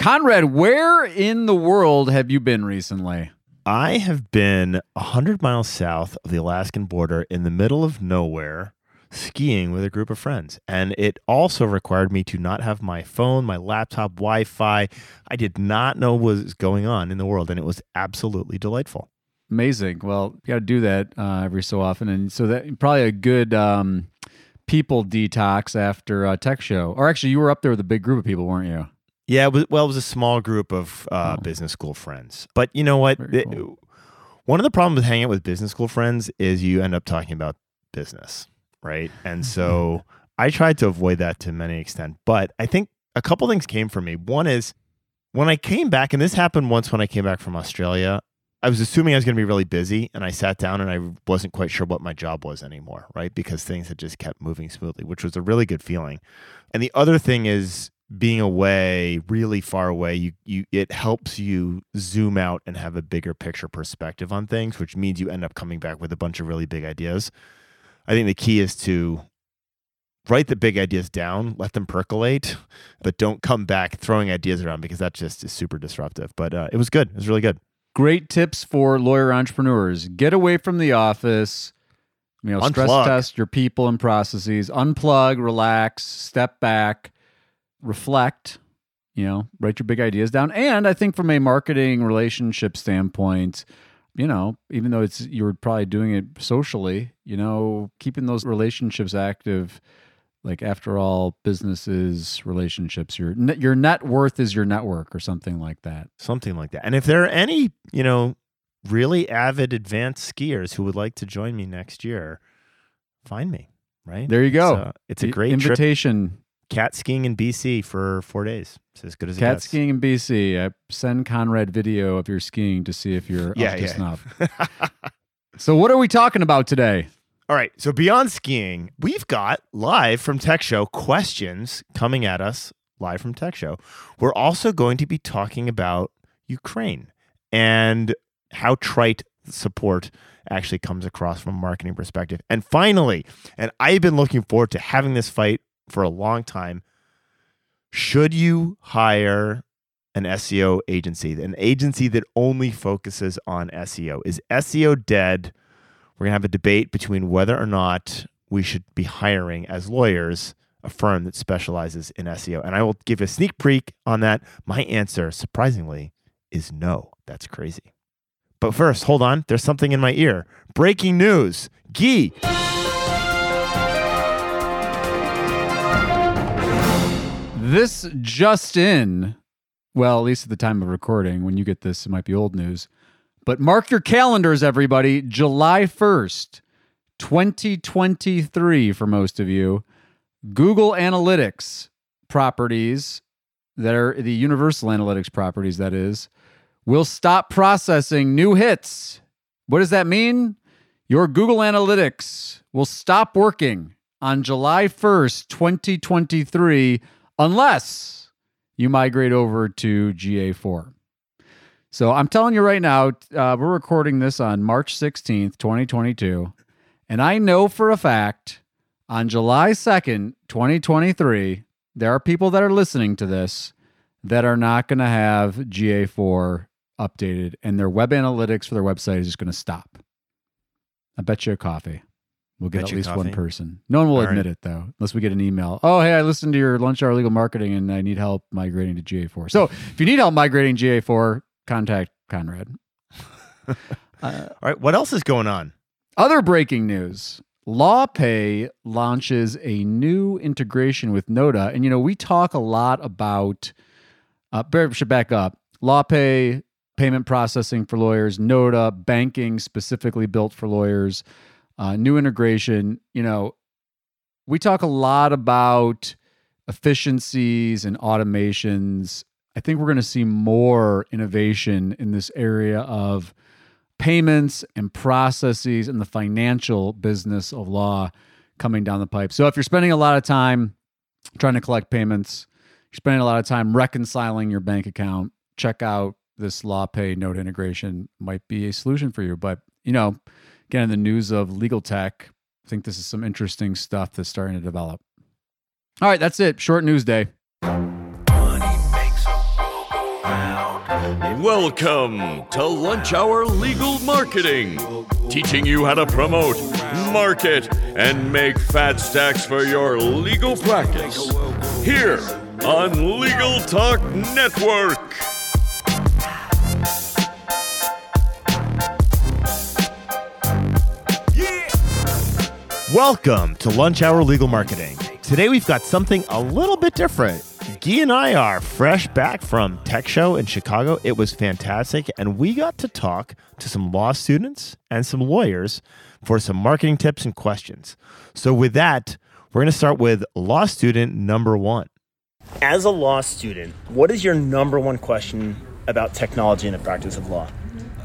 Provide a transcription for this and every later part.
Conrad, where in the world have you been recently? I have been 100 miles south of the Alaskan border in the middle of nowhere skiing with a group of friends. And it also required me to not have my phone, my laptop, Wi Fi. I did not know what was going on in the world, and it was absolutely delightful. Amazing. Well, you got to do that uh, every so often. And so that probably a good um, people detox after a tech show. Or actually, you were up there with a big group of people, weren't you? Yeah, it was, well, it was a small group of uh, Oh. business school friends. But you know what? It- cool. one of the problems with hanging out with business school friends is you end up talking about business, right? And so I tried to avoid that to many extent. But I think a couple things came for me. One is when I came back, and this happened once when I came back from Australia. I was assuming I was going to be really busy, and I sat down and I wasn't quite sure what my job was anymore, right? Because things had just kept moving smoothly, which was a really good feeling. And the other thing is being away, really far away, you you it helps you zoom out and have a bigger picture perspective on things, which means you end up coming back with a bunch of really big ideas. I think the key is to write the big ideas down, let them percolate, but don't come back throwing ideas around because that just is super disruptive. But uh, it was good. It was really good. Great tips for lawyer entrepreneurs. Get away from the office. You know, stress test your people and processes. Unplug, relax, step back, reflect. You know, write your big ideas down. And I think from a marketing relationship standpoint, you know, even though it's you're probably doing it socially, you know, keeping those relationships active. Like after all, businesses, relationships, your net, your net worth is your network, or something like that. Something like that. And if there are any, you know, really avid advanced skiers who would like to join me next year, find me. Right There you go. It's, uh, it's a great trip. Cat skiing in BC for four days. It's as good as it Cat skiing in BC. I send Conrad video of your skiing to see if you're Yeah, up to yeah. snuff. So, what are we talking about today? All right. So beyond skiing, we've got live from Tech Show questions coming at us live from Tech Show. We're also going to be talking about Ukraine and how trite support actually comes across from a marketing perspective. And finally, and I've been looking forward to having this fight for a long time. Should you hire an SEO agency, an agency that only focuses on SEO? Is SEO dead? We're going to have a debate between whether or not we should be hiring as lawyers a firm that specializes in SEO. And I will give a sneak peek on that. My answer, surprisingly, is no. That's crazy. But first, hold on. There's something in my ear. Breaking news. Gee. This just in, well, at least at the time of recording, when you get this, it might be old news. But mark your calendars, everybody. July 1st, 2023, for most of you. Google Analytics properties that are the Universal Analytics properties, that is, will stop processing new hits. What does that mean? Your Google Analytics will stop working on July 1st, 2023, unless you migrate over to GA4. So I'm telling you right now, uh, we're recording this on March 16th, 2022. And I know for a fact on July 2nd, 2023, there are people that are listening to this that are not going to have GA4 updated and their web analytics for their website is just going to stop. I bet you a coffee. We'll get at least one person. No one will All right. admit it though, unless we get an email. Oh, hey, I listened to your lunch hour legal marketing and I need help migrating to GA4. So if you need help migrating GA4, contact Conrad. Uh, All right. What else is going on? other breaking news LawPay launches a new integration with Nota. And, you know, we talk a lot about, uh, should back up LawPay, payment processing for lawyers, Nota, banking specifically built for lawyers, uh, new integration. You know, we talk a lot about efficiencies and automations. I think we're going to see more innovation in this area of payments and processes and the financial business of law coming down the pipe. So if you're spending a lot of time trying to collect payments, you're spending a lot of time reconciling your bank account, check out this LawPay note integration might be a solution for you. But, you know, again, in the news of legal tech, I think this is some interesting stuff that's starting to develop. All right, that's it. Short news day. Welcome to Lunch Hour Legal Marketing, teaching you how to promote, market, and make fat stacks for your legal practice. Here on Legal Talk Network. Welcome to Lunch Hour Legal Marketing. Today we've got something a little bit different. Gyi and I are fresh back from Tech Show in Chicago. It was fantastic, and we got to talk to some law students and some lawyers for some marketing tips and questions. So, with that, we're going to start with law student number one. As a law student, what is your number one question about technology and the practice of law?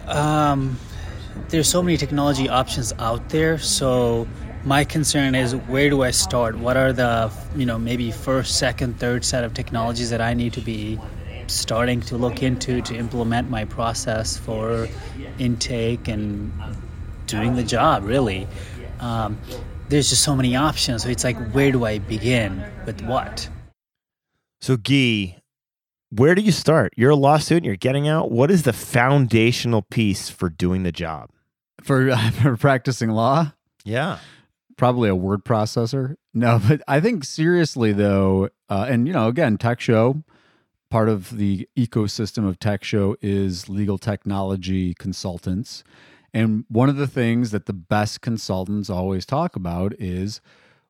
Um, there's so many technology options out there, so my concern is where do I start? What are the, you know, maybe first, second, third set of technologies that I need to be starting to look into to implement my process for intake and doing the job, really? Um, there's just so many options. So it's like, where do I begin with what? So, Gyi, where do you start? You're a law student, you're getting out. What is the foundational piece for doing the job? For, for practicing law? Yeah probably a word processor. No, but I think seriously though, uh, and you know, again, Tech Show, part of the ecosystem of Tech Show is legal technology consultants. And one of the things that the best consultants always talk about is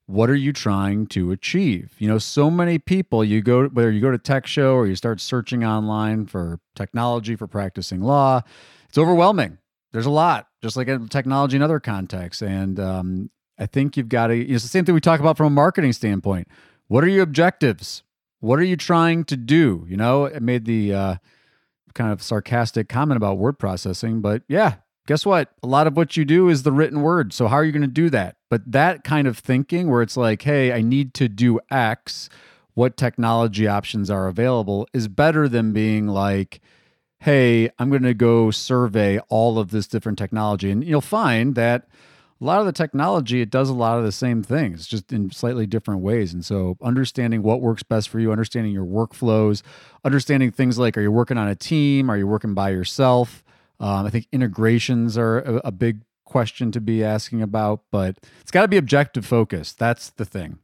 what are you trying to achieve? You know, so many people you go whether you go to Tech Show or you start searching online for technology for practicing law, it's overwhelming. There's a lot, just like in technology in other contexts. And um, I think you've got to, it's the same thing we talk about from a marketing standpoint. What are your objectives? What are you trying to do? You know, I made the uh, kind of sarcastic comment about word processing, but yeah, guess what? A lot of what you do is the written word. So how are you going to do that? But that kind of thinking where it's like, hey, I need to do X, what technology options are available is better than being like, hey, I'm going to go survey all of this different technology. And you'll find that a lot of the technology it does a lot of the same things just in slightly different ways. And so understanding what works best for you understanding your workflows understanding things like are you working on a team? Are you working by yourself? Um, i think integrations are a, a big question to be asking about but it's got to be objective focused that's the thing.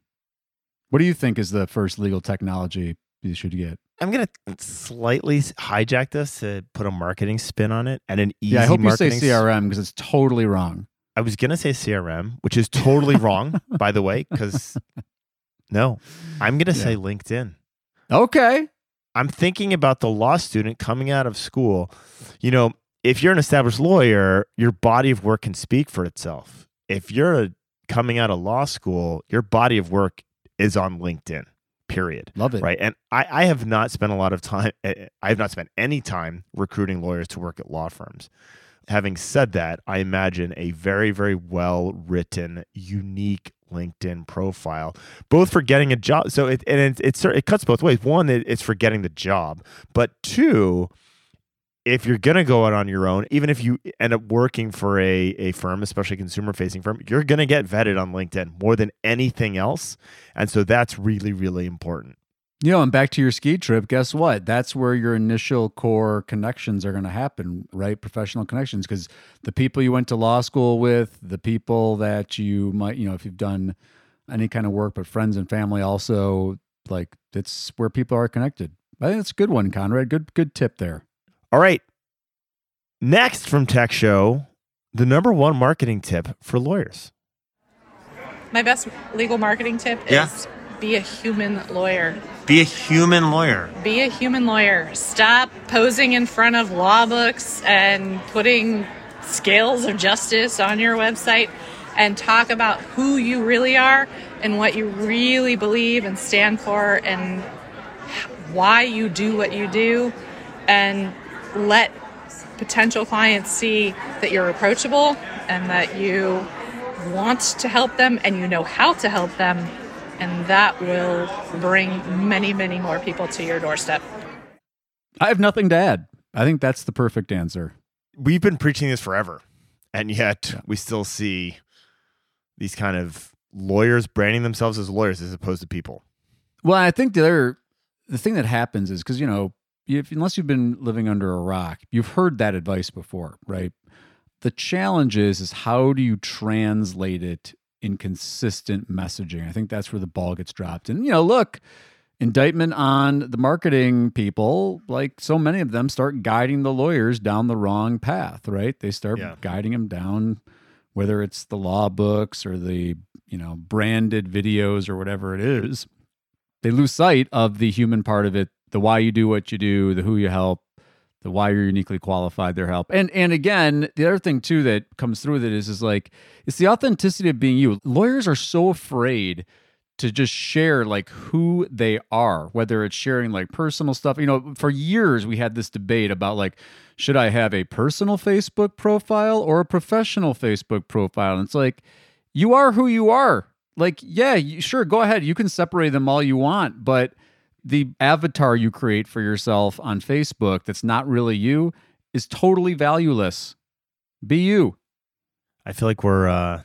What do you think is the first legal technology you should get? I'm gonna slightly hijack this to put a marketing spin on it and an easy. Yeah, I hope you say CRM because it's totally wrong. I was gonna say CRM, which is totally wrong, by the way, because no, I'm gonna say LinkedIn. Okay. I'm thinking about the law student coming out of school. You know, if you're an established lawyer, your body of work can speak for itself. If you're a, coming out of law school, your body of work is on LinkedIn. Period. Love it. Right. And I, I have not spent a lot of time. Eh, eh, I have not spent any time recruiting lawyers to work at law firms. Having said that, I imagine a very, very well written, unique LinkedIn profile, both for getting a job. So it and it, it, it cuts both ways. One, it, it's for getting the job, but two, if you're gonna go out on your own, even if you end up working for a, a firm, especially a consumer facing firm, you're gonna get vetted on LinkedIn more than anything else. And so that's really, really important. You know, and back to your ski trip, guess what? That's where your initial core connections are going to happen, right? Professional connections. Because the people you went to law school with, the people that you might, you know, if you've done any kind of work, but friends and family also, like it's where people are connected. I think it's a good one, Conrad. Good, good tip there. All right. Next from Tech Show, the number one marketing tip for lawyers. My best legal marketing tip Yeah. is be a human lawyer. Be a human lawyer. Be a human lawyer. Stop posing in front of law books and putting scales of justice on your website and talk about who you really are and what you really believe and stand for and why you do what you do and let potential clients see that you're approachable and that you want to help them and you know how to help them and that will bring many many more people to your doorstep I have nothing to add. I think that's the perfect answer. We've been preaching this forever, and yet we still see these kind of lawyers branding themselves as lawyers as opposed to people. Well, I think the other the thing that happens is because you know if, unless you've been living under a rock, you've heard that advice before, right? The challenge is, is how do you translate it in consistent messaging? I think that's where the ball gets dropped. And, you know, look, indictment on the marketing people, like so many of them start guiding the lawyers down the wrong path, right? They start Yeah. guiding them down, whether it's the law books or the, you know, branded videos or whatever it is. They lose sight of the human part of it, the why you do what you do, the who you help, the why you're uniquely qualified their help. And and again, the other thing too that comes through with it is is like it's the authenticity of being you. Lawyers are so afraid to just share like who they are, whether it's sharing like personal stuff. You know, for years we had this debate about like, should I have a personal Facebook profile or a professional Facebook profile? And it's like, you are who you are. Like, yeah, you, sure, go ahead. You can separate them all you want, but the avatar you create for yourself on Facebook that's not really you is totally valueless. Be you. I feel like we're uh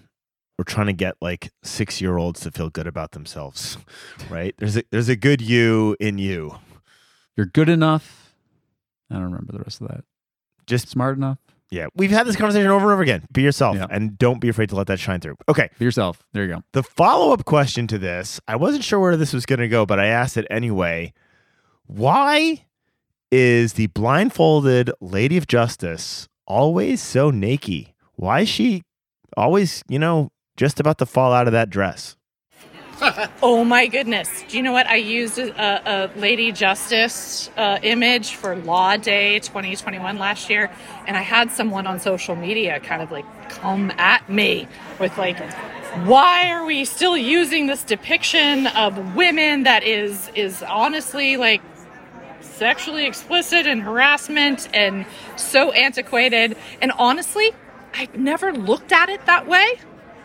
we're trying to get like six year olds to feel good about themselves, right? There's a there's a good you in you. You're good enough. I don't remember the rest of that. Just Smart enough. Yeah, we've had this conversation over and over again. Be yourself Yeah. and don't be afraid to let that shine through. Okay, Be yourself. There you go. the follow up question to this, I wasn't sure where this was going to go, but I asked it anyway. Why is the blindfolded Lady of Justice always so naked? Why is she always, you know, just about to fall out of that dress? Oh my goodness. Do you know what? I used a, a Lady Justice uh, image for Law Day 2021 last year, and I had someone on social media kind of like come at me with like, why are we still using this depiction of women that is is honestly like sexually explicit and harassment and so antiquated and honestly i've never looked at it that way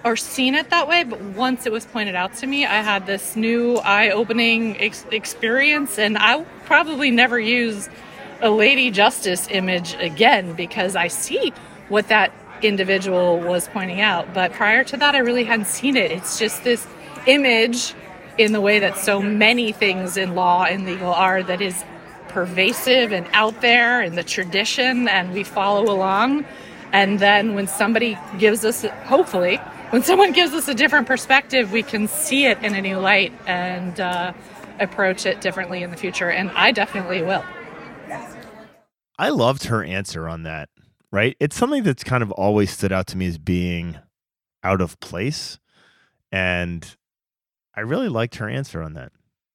or seen it that way but once it was pointed out to me i had this new eye-opening ex- experience and i'll probably never use a lady justice image again because i see what that individual was pointing out. But prior to that i really hadn't seen it. It's just this image in the way that so many things in law and legal are that is pervasive and out there in the tradition and we follow along. And then when somebody gives us hopefully when someone gives us a different perspective we can see it in a new light and uh, approach it differently in the future and i definitely will I loved her answer on that, right? It's something that's kind of always stood out to me as being out of place. And I really liked her answer on that.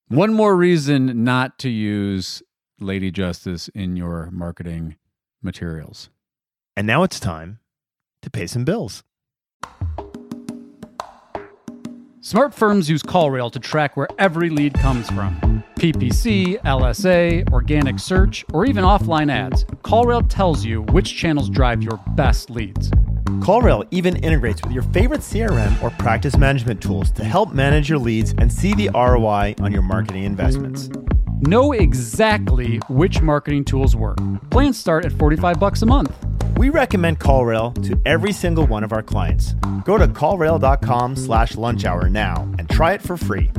One more reason not to use Lady Justice in your marketing materials. And now it's time to pay some bills. Smart firms use CallRail to track where every lead comes from. PPC, LSA, organic search, or even offline ads. CallRail tells you which channels drive your best leads. CallRail even integrates with your favorite CRM or practice management tools to help manage your leads and see the ROI on your marketing investments. Know exactly which marketing tools work. Plans start at 45 bucks a month. We recommend CallRail to every single one of our clients. Go to callrail.com slash lunch hour now and try it for free.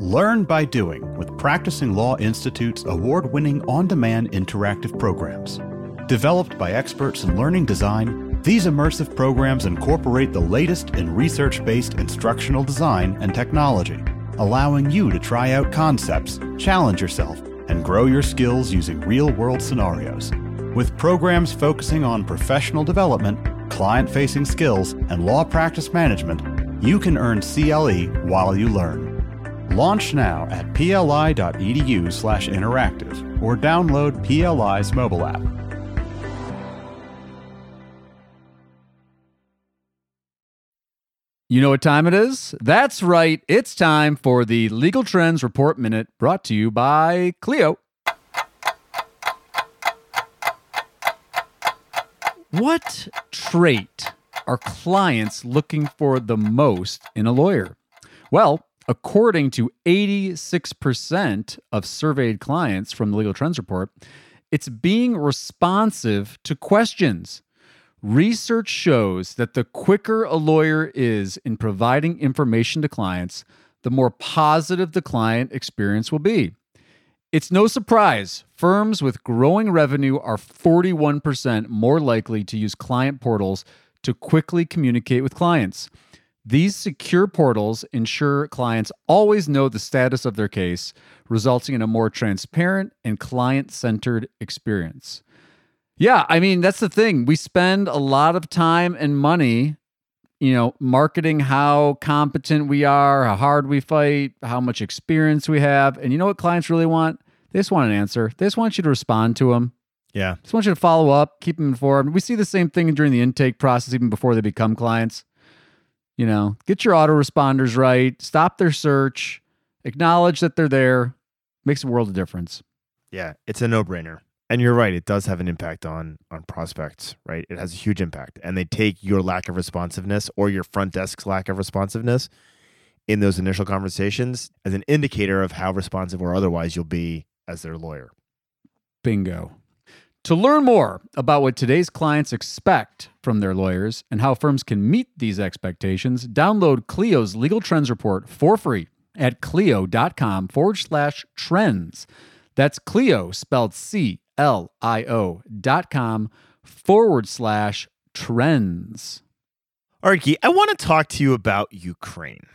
Learn by doing with Practicing Law Institute's award winning on demand interactive programs. Developed by experts in learning design, these immersive programs incorporate the latest in research based instructional design and technology, allowing you to try out concepts, challenge yourself, and grow your skills using real world scenarios. With programs focusing on professional development, client facing skills, and law practice management, you can earn CLE while you learn. Launch now at pli.edu slash interactive or download PLI's mobile app. You know what time it is? That's right. It's time for the Legal Trends Report Minute brought to you by Clio. What trait are clients looking for the most in a lawyer? Well, according to 86% of surveyed clients from the Legal Trends Report, it's being responsive to questions. Research shows that the quicker a lawyer is in providing information to clients, the more positive the client experience will be. It's no surprise firms with growing revenue are 41% more likely to use client portals to quickly communicate with clients. These secure portals ensure clients always know the status of their case, resulting in a more transparent and client centered experience. Yeah, I mean, that's the thing. We spend a lot of time and money, you know, marketing how competent we are, how hard we fight, how much experience we have. And you know what clients really want? They just want an answer. They just want you to respond to them. Yeah. Just want you to follow up, keep them informed. We see the same thing during the intake process, even before they become clients. You know, get your autoresponders right, stop their search, acknowledge that they're there. Makes a world of difference. Yeah, it's a no-brainer. And you're right, it does have an impact on on prospects, right? It has a huge impact. And they take your lack of responsiveness or your front desk's lack of responsiveness in those initial conversations as an indicator of how responsive or otherwise you'll be as their lawyer. Bingo. To learn more about what today's clients expect from their lawyers and how firms can meet these expectations, download Clio's Legal Trends Report for free at clio.com forward slash trends. That's Clio spelled C L I O dot com forward slash trends. All right, Gyi, I want to talk to you about Ukraine.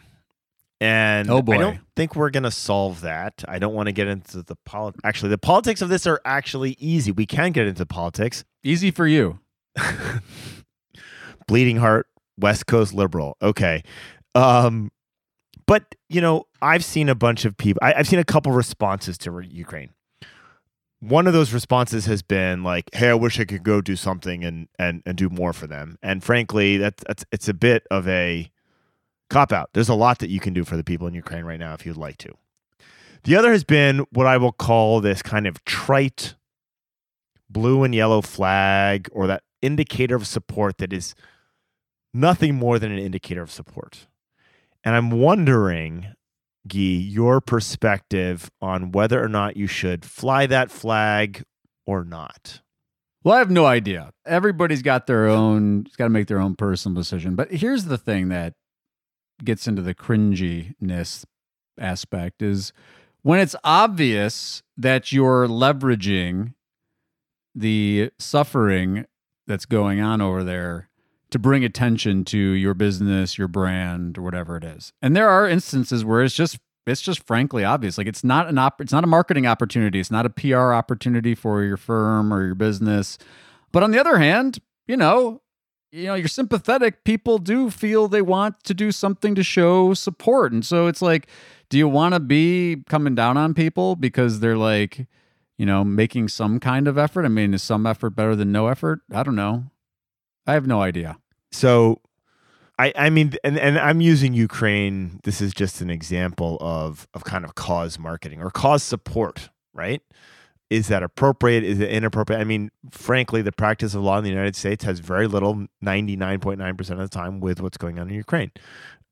And Oh, boy. I don't think we're going to solve that. I don't want to get into the politics. Actually, the politics of this are actually easy. We can get into politics. Easy for you. Bleeding heart, West Coast liberal. Okay. Um, but, you know, I've seen a bunch of people, I, I've seen a couple responses to re- Ukraine. One of those responses has been like, "Hey, I wish I could go do something and and and do more for them." And frankly, that's that's it's a bit of a cop out. There's a lot that you can do for the people in Ukraine right now if you'd like to. The other has been what I will call this kind of trite blue and yellow flag or that indicator of support that is nothing more than an indicator of support. And I'm wondering, Gyi, your perspective on whether or not you should fly that flag or not. Well, I have no idea. Everybody's got their own, it's got to make their own personal decision. But here's the thing that gets into the cringiness aspect is when it's obvious that you're leveraging the suffering that's going on over there to bring attention to your business, your brand, or whatever it is. And there are instances where it's just it's just frankly obvious. Like it's not an op- it's not a marketing opportunity. It's not a PR opportunity for your firm or your business. But on the other hand, you know, you know, you're sympathetic. People do feel they want to do something to show support. And so it's like, do you want to be coming down on people because they're like, you know, making some kind of effort? I mean, is some effort better than no effort? I don't know. I have no idea. So I I mean and and I'm using Ukraine this is just an example of of kind of cause marketing or cause support, right? Is that appropriate? Is it inappropriate? I mean, frankly, the practice of law in the United States has very little 99.9% of the time with what's going on in Ukraine.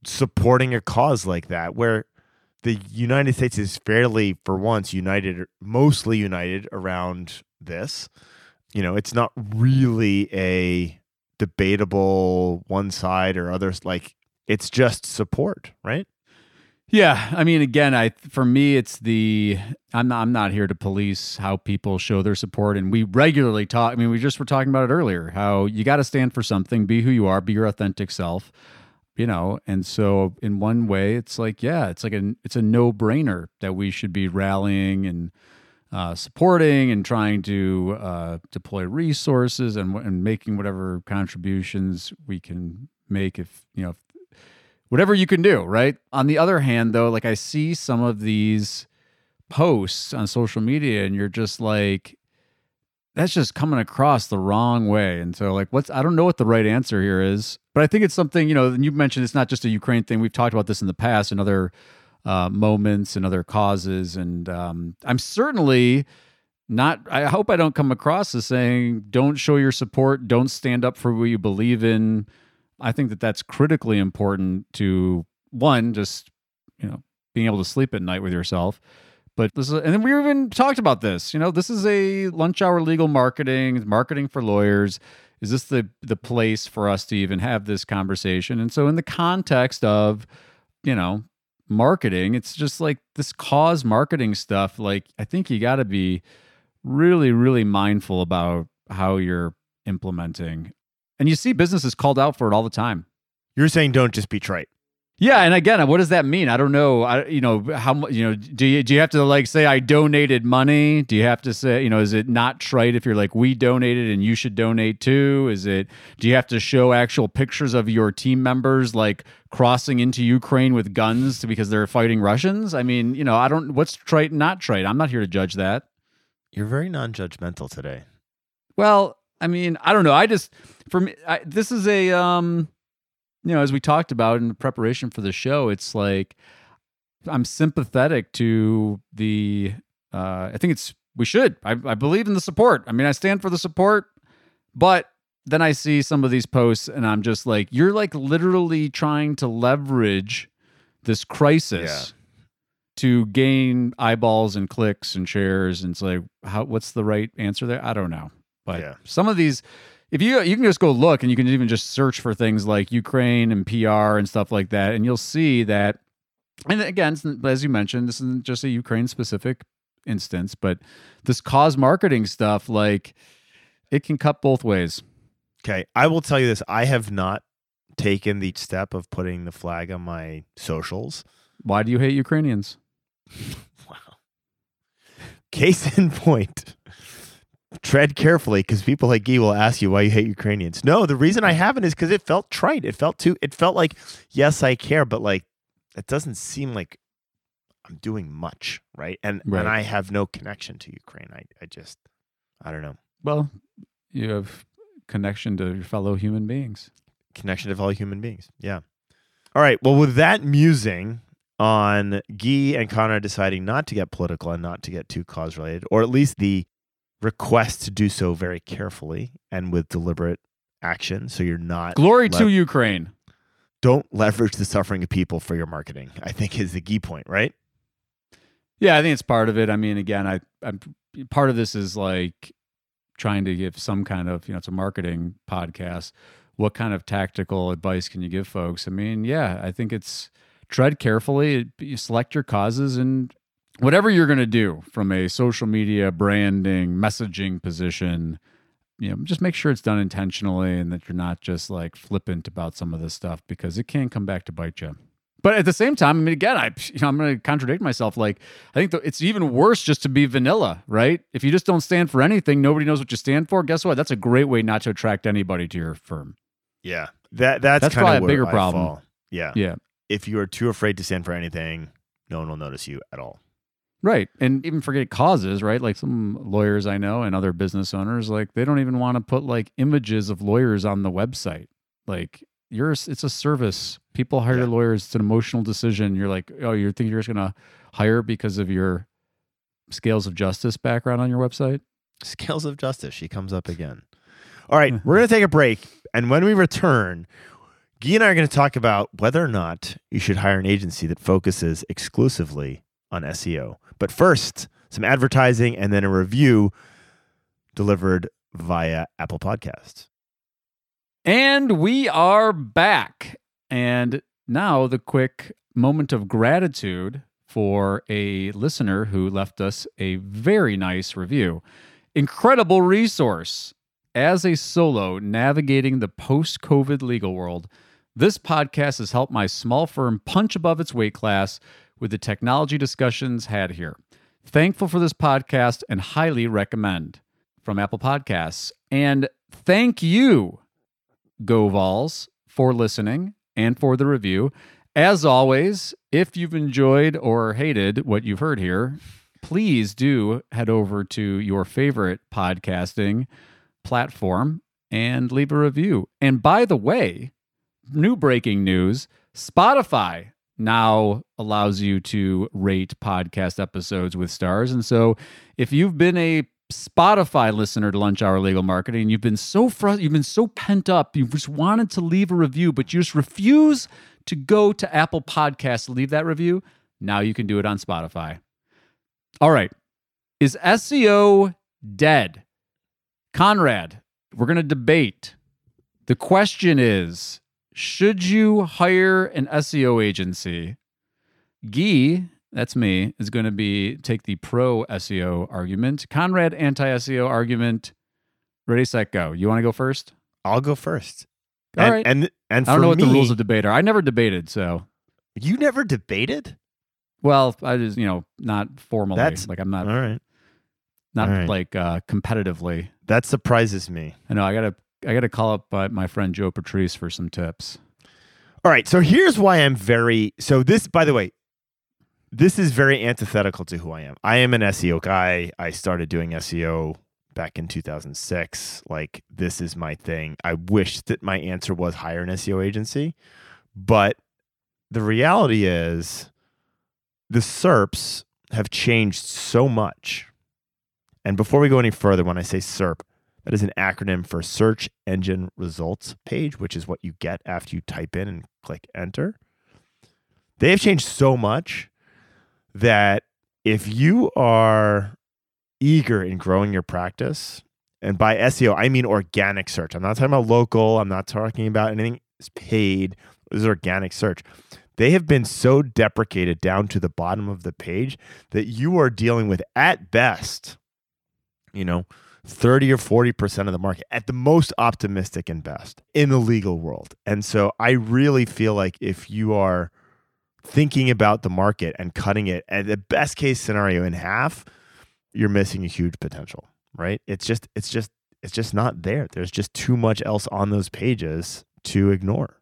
Supporting a cause like that where the United States is fairly for once united mostly united around this. You know, it's not really a debatable one side or others like it's just support right Yeah, I mean, again, I for me, it's the I'm not I'm not here to police how people show their support, and we regularly talk. I mean, we just were talking about it earlier. How you got to stand for something, be who you are, be your authentic self, you know. And so, in one way, it's like, yeah, it's like a it's a no brainer that we should be rallying and uh, supporting and trying to uh, deploy resources and and making whatever contributions we can make if you know if whatever you can do, right? On the other hand, though, like I see some of these posts on social media and you're just like, that's just coming across the wrong way. And so, like, what's, I don't know what the right answer here is, but I think it's something, you know, and you mentioned it's not just a Ukraine thing. We've talked about this in the past and other uh, moments and other causes. And um, I'm certainly not, I hope I don't come across as saying, don't show your support, don't stand up for what you believe in. I think that that's critically important to one, just you know, being able to sleep at night with yourself, But this is, and then we even talked about this. You know, this is a lunch hour legal marketing, marketing for lawyers. Is this the the place for us to even have this conversation? And so, in the context of, you know, marketing, it's just like this cause marketing stuff. Like, I think you got to be really, really mindful about how you're implementing. And you see businesses called out for it all the time. You're saying don't just be trite. Yeah, and again, what does that mean? I don't know. I, you know, how mu- you know? Do you do you have to like say I donated money? Do you have to say you know? Is it not trite if you're like we donated and you should donate too? Is it? Do you have to show actual pictures of your team members like crossing into Ukraine with guns because they're fighting Russians? I mean, you know, I don't. What's trite? and Not trite. I'm not here to judge that. You're very non-judgmental today. Well, I mean, I don't know. I just for me, I, this is a um, you know, as we talked about in preparation for the show, it's like I'm sympathetic to the. Uh, I think it's we should. I, I believe in the support. I mean, I stand for the support, but then I see some of these posts and I'm just like, you're like literally trying to leverage this crisis to gain eyeballs and clicks and shares. And it's like, how? What's the right answer there? I don't know. But Yeah. some of these, if you you can just go look and you can even just search for things like Ukraine and PR and stuff like that, and you'll see that. And again, as you mentioned, this isn't just a Ukraine specific instance, but this cause marketing stuff, like it can cut both ways. Okay, I will tell you this: I have not taken the step of putting the flag on my socials. Why do you hate Ukrainians? Wow. Case in point. Tread carefully because people like Gyi will ask you why you hate Ukrainians. No, the reason I haven't is because it felt trite. It felt too. It felt like yes, I care, but like it doesn't seem like I'm doing much, right? And Right. and I have no connection to Ukraine. I I just I don't know Well, you have connection to your fellow human beings. connection to fellow human beings. Yeah. All right. Well, with that musing on Gyi and Connor deciding not to get political and not to get too cause related, or at least the request to do so very carefully and with deliberate action, so you're not Glory to Ukraine. don't leverage the suffering of people for your marketing. I think is the key point, right? Yeah, I think it's part of it. I mean, again, I I'm part of this is like trying to give some kind of, you know, it's a marketing podcast. What kind of tactical advice can you give folks? I mean, yeah, I think it's tread carefully, you select your causes and whatever you're going to do from a social media branding, messaging position, you know, just make sure it's done intentionally and that you're not just like flippant about some of this stuff because it can come back to bite you. But at the same time, I mean, again, I you know I'm going to contradict myself. Like I think th- it's even worse just to be vanilla, right? If you just don't stand for anything, nobody knows what you stand for. Guess what? That's a great way not to attract anybody to your firm. Yeah. That that's, That's probably a bigger I problem. fall. Yeah. Yeah, If you are too afraid to stand for anything, no one will notice you at all. Right. And even forget causes, right? Like some lawyers I know and other business owners, like they don't even want to put like images of lawyers on the website. Like you're, it's a service. People hire Yeah. lawyers. It's an emotional decision. You're like, oh, you think you're just going to hire because of your scales of justice background on your website? Scales of Justice. She comes up again. All right, we're going to take a break. And when we return, Gyi and I are going to talk about whether or not you should hire an agency that focuses exclusively on SEO. But first, some advertising and then a review delivered via Apple Podcasts. And we are back. And now the quick moment of gratitude for a listener who left us a very nice review. Incredible resource. As a solo navigating the post COVID legal world, this podcast has helped my small firm punch above its weight class with the technology discussions had here. Thankful for this podcast and highly recommend from Apple Podcasts. And thank you, GoVols, for listening and for the review. As always, if you've enjoyed or hated what you've heard here, please do head over to your favorite podcasting platform and leave a review. And by the way, new breaking news Spotify now allows you to rate podcast episodes with stars. And so if you've been a Spotify listener to Lunch Hour Legal Marketing, you've been so fr- you've been so pent up, you've just wanted to leave a review, but you just refuse to go to Apple Podcasts to leave that review. Now you can do it on Spotify. All right. Is SEO dead? Conrad, we're going to debate. The question is should you hire an SEO agency? Gyi, that's me, is going to be take the pro SEO argument. Conrad, anti SEO argument. Ready, set, go. You want to go first? I'll go first. All and, right. and and I don't know what the rules of debate are. I never debated, so You never debated? well, I just you know not formally. That's- like I'm not All right. not all right. like uh, competitively. That surprises me. I know I gotta I gotta call up uh, my friend Joe Patrice for some tips. All right. So here's why I'm very so this by the way, this is very antithetical to who I am. I am an SEO guy. I started doing SEO back in 2006. Like this is my thing. I wish that my answer was hire an SEO agency, but the reality is the SERPs have changed so much. And before we go any further, when I say SERP, that is an acronym for Search Engine Results Page, which is what you get after you type in and click enter. They have changed so much that if you are eager in growing your practice, and by SEO, I mean organic search. I'm not talking about local, I'm not talking about anything that's paid. This is organic search. They have been so deprecated down to the bottom of the page that you are dealing with, at best, you know, 30 or 40% of the market at the most optimistic and best in the legal world. And so I really feel like if you are thinking about the market and cutting it at the best case scenario in half, you're missing a huge potential, right? It's just it's just it's just not there. There's just too much else on those pages to ignore.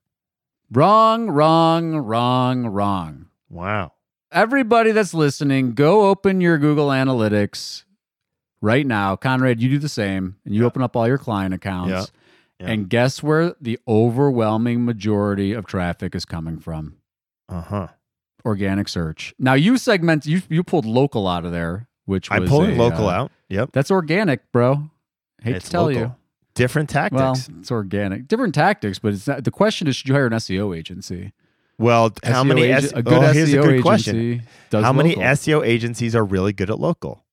Wrong, wrong, wrong, wrong. Wow. Everybody that's listening, go open your Google Analytics right now. Conrad, you do the same, and you Yeah. open up all your client accounts. Yeah. Yeah. And guess where the overwhelming majority of traffic is coming from? Uh-huh. Organic search. Now you segment you you pulled local out of there, which pulling a, local uh, out. Yep. That's organic, bro. Hate it's to tell you. Different tactics. Well, it's organic. Different tactics, but it's not, the question is should you hire an SEO agency? Well, how SEO many S- a good oh, SEO a good question. agency does How many. SEO agencies are really good at local?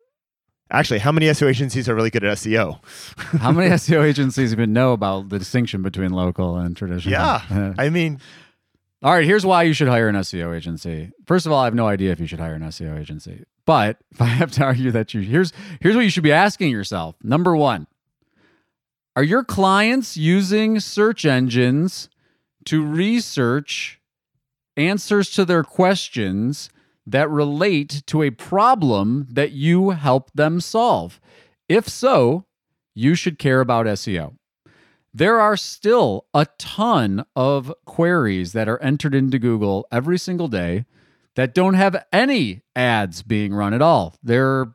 Actually, how many SEO agencies are really good at SEO? How many SEO agencies even know about the distinction between local and traditional? Yeah. I mean, all right, here's why you should hire an SEO agency. First of all, I have no idea if you should hire an SEO agency. But if I have to argue that you here's here's what you should be asking yourself. Number 1, are your clients using search engines to research answers to their questions that relate to a problem that you help them solve? If so, you should care about SEO. There are still a ton of queries that are entered into Google every single day that don't have any ads being run at all. They're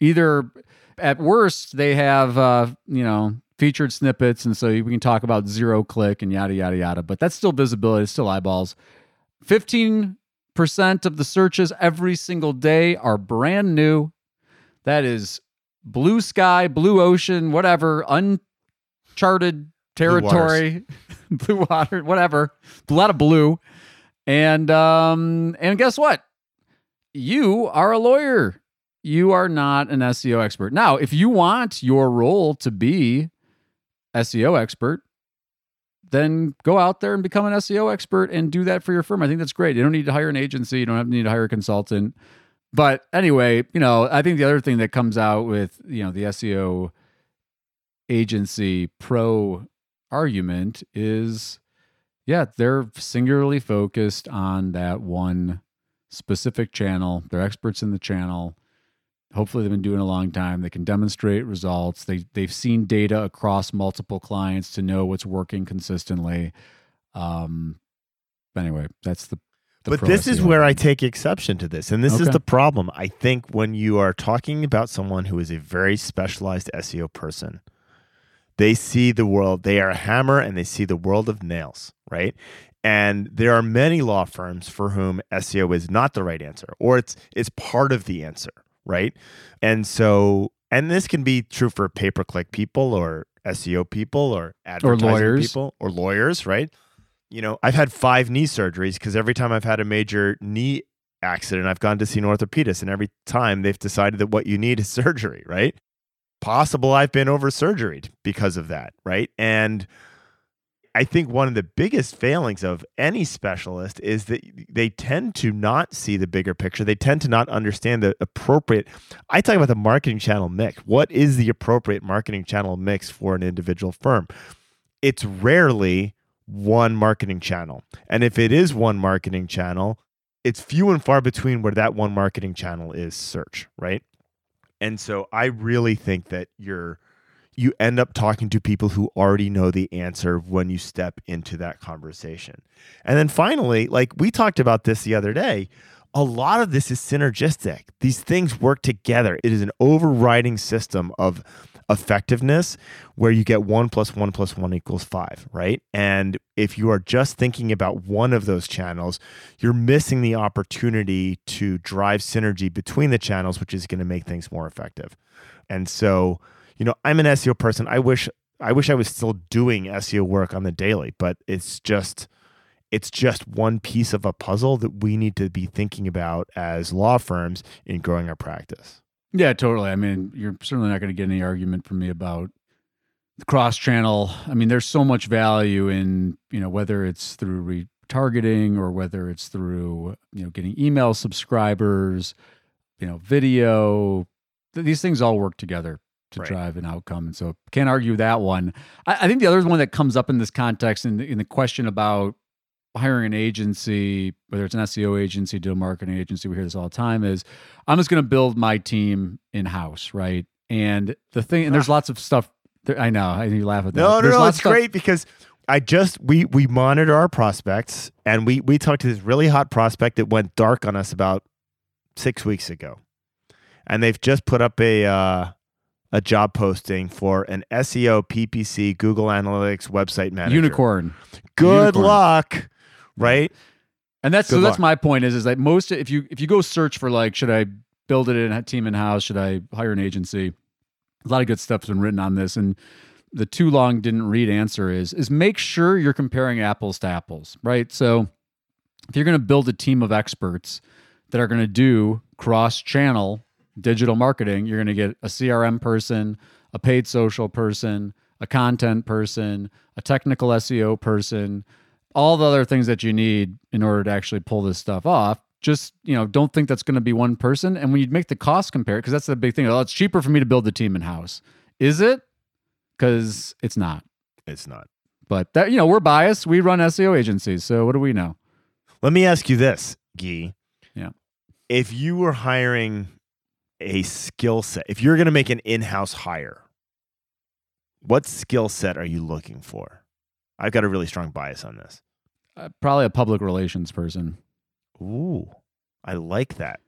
either at worst they have uh, you know featured snippets, and so we can talk about zero click and yada yada yada. But that's still visibility, it's still eyeballs. Fifteen percent of the searches every single day are brand new. That is blue sky, blue ocean, whatever, uncharted territory, blue water, whatever. A lot of blue. And um and guess what? You are a lawyer. You are not an SEO expert. Now, if you want your role to be SEO expert, then go out there and become an SEO expert and do that for your firm. I think that's great. You don't need to hire an agency, you don't have, need to hire a consultant. But anyway, you know, I think the other thing that comes out with, you know, the SEO agency pro argument is yeah, they're singularly focused on that one specific channel. They're experts in the channel. Hopefully, they've been doing it a long time. They can demonstrate results. They they've seen data across multiple clients to know what's working consistently. Um, anyway, that's the. the but this is where I take exception to this. And this is the problem. I think when you are talking about someone who is a very specialized SEO person, they see the world, they are a hammer and they see the world of nails, right? And there are many law firms for whom SEO is not the right answer or it's it's part of the answer, right? And so and this can be true for pay-per-click people or SEO people or advertising lawyers. people or lawyers, right? You know, I've had five knee surgeries because every time I've had a major knee accident, I've gone to see an orthopedist, and every time they've decided that what you need is surgery, right? Possible I've been over surgeried because of that, right? And I think one of the biggest failings of any specialist is that they tend to not see the bigger picture. They tend to not understand the appropriate. I talk about the marketing channel mix. What is the appropriate marketing channel mix for an individual firm? It's rarely one marketing channel. And if it is one marketing channel, it's few and far between where that one marketing channel is search, right? And so I really think that you're you end up talking to people who already know the answer when you step into that conversation. And then finally, like we talked about this the other day, a lot of this is synergistic. These things work together. It is an overriding system of effectiveness where you get one plus one plus one equals five, right? And if you are just thinking about one of those channels, you're missing the opportunity to drive synergy between the channels, which is going to make things more effective. And so, you know, I'm an SEO person. I wish I wish I was still doing SEO work on the daily, but it's just it's just one piece of a puzzle that we need to be thinking about as law firms in growing our practice. Yeah, totally. I mean, you're certainly not going to get any argument from me about the cross channel. I mean, there's so much value in, you know, whether it's through retargeting or whether it's through, you know, getting email subscribers, you know, video. These things all work together to Right. drive an outcome. And so can't argue that one. I, I think the other one that comes up in this context in the, in the question about hiring an agency, whether it's an SEO agency, digital marketing agency, we hear this all the time, is I'm just going to build my team in house, right? And the thing, and there's lots of stuff. That, I know, I you laugh at that. No, no, There's no. It's stuff- great because I just we we monitor our prospects and we we talked to this really hot prospect that went dark on us about six weeks ago, and they've just put up a uh, a job posting for an SEO PPC Google Analytics website manager. unicorn. Good Unicorn. luck, right? And that's Good so that's my point is is that most if you if you go search for like should I build it in a team in house should I hire an agency a lot of good stuff's been written on this and the too long didn't read answer is is make sure you're comparing apples to apples right so if you're going to build a team of experts that are going to do cross channel digital marketing you're going to get a CRM person a paid social person a content person a technical SEO person all the other things that you need in order to actually pull this stuff off. Just you know, don't think that's going to be one person. And when you make the cost compare, because that's the big thing. Oh, it's cheaper for me to build the team in house. Is it? Because it's not. It's not. But that you know, we're biased. We run SEO agencies, so what do we know? Let me ask you this, Gyi. Yeah. If you were hiring a skill set, if you're going to make an in-house hire, what skill set are you looking for? I've got a really strong bias on this. Uh, probably a public relations person. Ooh, I like that.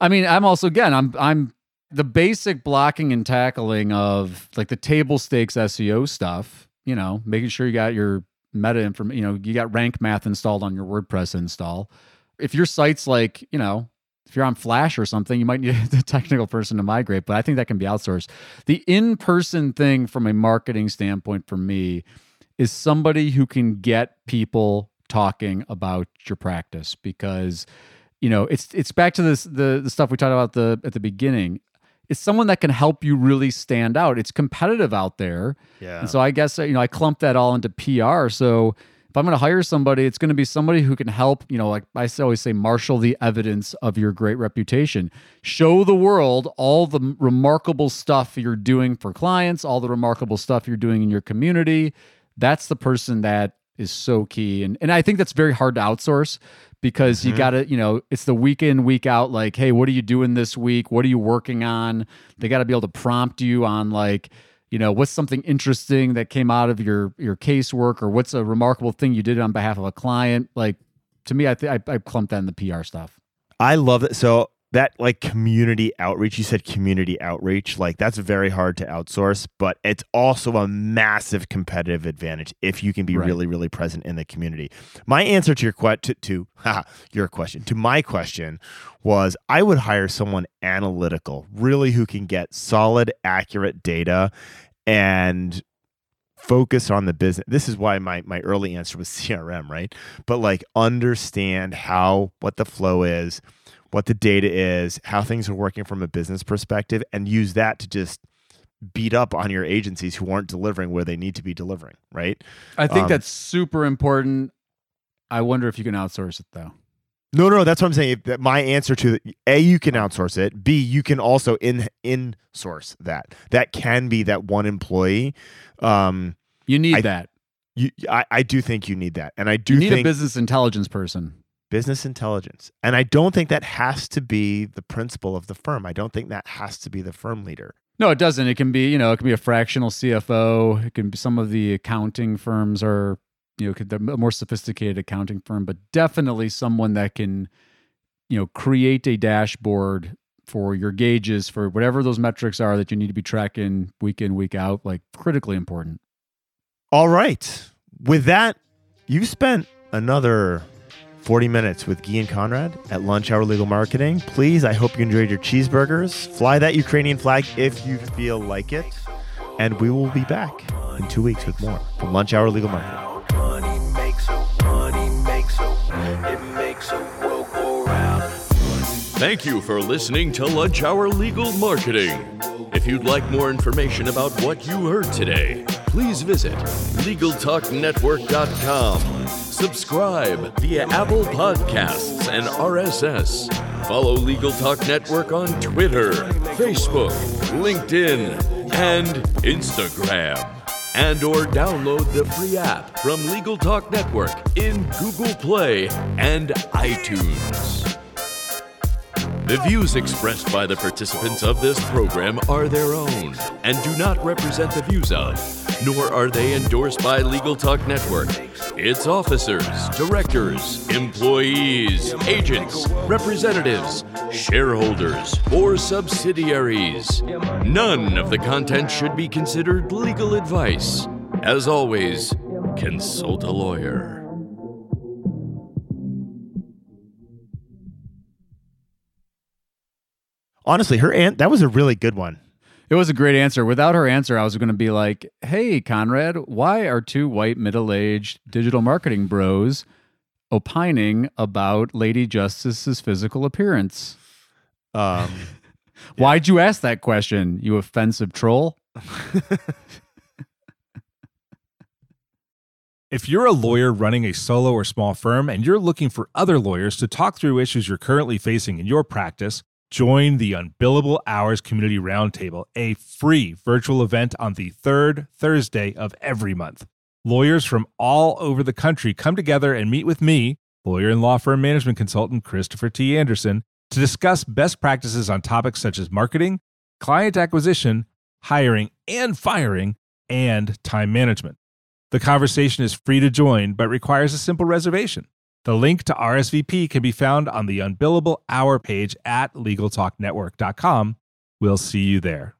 I mean, I'm also again, I'm I'm the basic blocking and tackling of like the table stakes SEO stuff. You know, making sure you got your meta information. You know, you got rank math installed on your WordPress install. If your site's like, you know, if you're on Flash or something, you might need a technical person to migrate. But I think that can be outsourced. The in-person thing, from a marketing standpoint, for me, is somebody who can get people talking about your practice because you know it's it's back to this the the stuff we talked about the at the beginning it's someone that can help you really stand out it's competitive out there Yeah. and so i guess you know i clump that all into pr so if i'm going to hire somebody it's going to be somebody who can help you know like i always say marshal the evidence of your great reputation. Show the world all the remarkable stuff you're doing for clients all the remarkable stuff you're doing in your community. That's the person that is so key and and I think that's very hard to outsource because you mm-hmm. got to you know it's the week in week out like hey what are you doing this week? What are you working on? They got to be able to prompt you on like you know what's something interesting that came out of your your casework or what's a remarkable thing you did on behalf of a client like to me I think I, I clump that in the PR stuff I love it. So that like community outreach, you said community outreach, like that's very hard to outsource, but it's also a massive competitive advantage if you can be Right. really, really present in the community. My answer to your que- to, to haha, your question, to my question was I would hire someone analytical, really who can get solid, accurate data and focus on the business. This is why my my early answer was CRM, right? But like understand how what the flow is, what the data is, how things are working from a business perspective, and use that to just beat up on your agencies who aren't delivering where they need to be delivering, right? I think Um, that's super important. I wonder if you can outsource it though. No, no, no. that's what I'm saying. That my answer to A, you can outsource it. B, you can also in in source that. That can be that one employee. Um, You need I- that. you, I, I do think you need that, and I do You need think a business intelligence person. Business intelligence, and I don't think that has to be the principal of the firm. I don't think that has to be the firm leader. No, it doesn't. It can be, you know, it can be a fractional CFO. It can be some of the accounting firms are, you know, could- they're a more sophisticated accounting firm, but definitely someone that can, you know, create a dashboard for your gauges for whatever those metrics are that you need to be tracking week in, week out, like critically important. All right. With that, you've spent another 40 minutes with Gyi and Conrad at Lunch Hour Legal Marketing. Please, I hope you enjoyed your cheeseburgers. Fly that Ukrainian flag if you feel like it. And we will be back in two weeks with more from Lunch Hour Legal Marketing. Money makes a money makes a it makes a world go round. Thank you for listening to Lunch Hour Legal Marketing. If you'd like more information about what you heard today, please visit LegalTalkNetwork.com. Subscribe via Apple Podcasts and RSS. Follow Legal Talk Network on Twitter, Facebook, LinkedIn, and Instagram. And or download the free app from Legal Talk Network in Google Play and iTunes. The views expressed by the participants of this program are their own and do not represent the views of, nor are they endorsed by Legal Talk Network, its officers, directors, employees, agents, representatives, shareholders, or subsidiaries. None of the content should be considered legal advice. As always, consult a lawyer. Honestly, her aunt, that was a really good one. It was a great answer. Without her answer, I was going to be like, hey, Conrad, why are two white middle aged digital marketing bros opining about Lady Justice's physical appearance? Um, Why'd you ask that question, you offensive troll? If you're a lawyer running a solo or small firm and you're looking for other lawyers to talk through issues you're currently facing in your practice, join the Unbillable Hours Community Roundtable, a free virtual event on the third Thursday of every month. Lawyers from all over the country come together and meet with me, lawyer and law firm management consultant Christopher T. Anderson, to discuss best practices on topics such as marketing, client acquisition, hiring and firing, and time management. The conversation is free to join, but requires a simple reservation. The link to RSVP can be found on the Unbillable Hour page at LegalTalkNetwork.com. We'll see you there.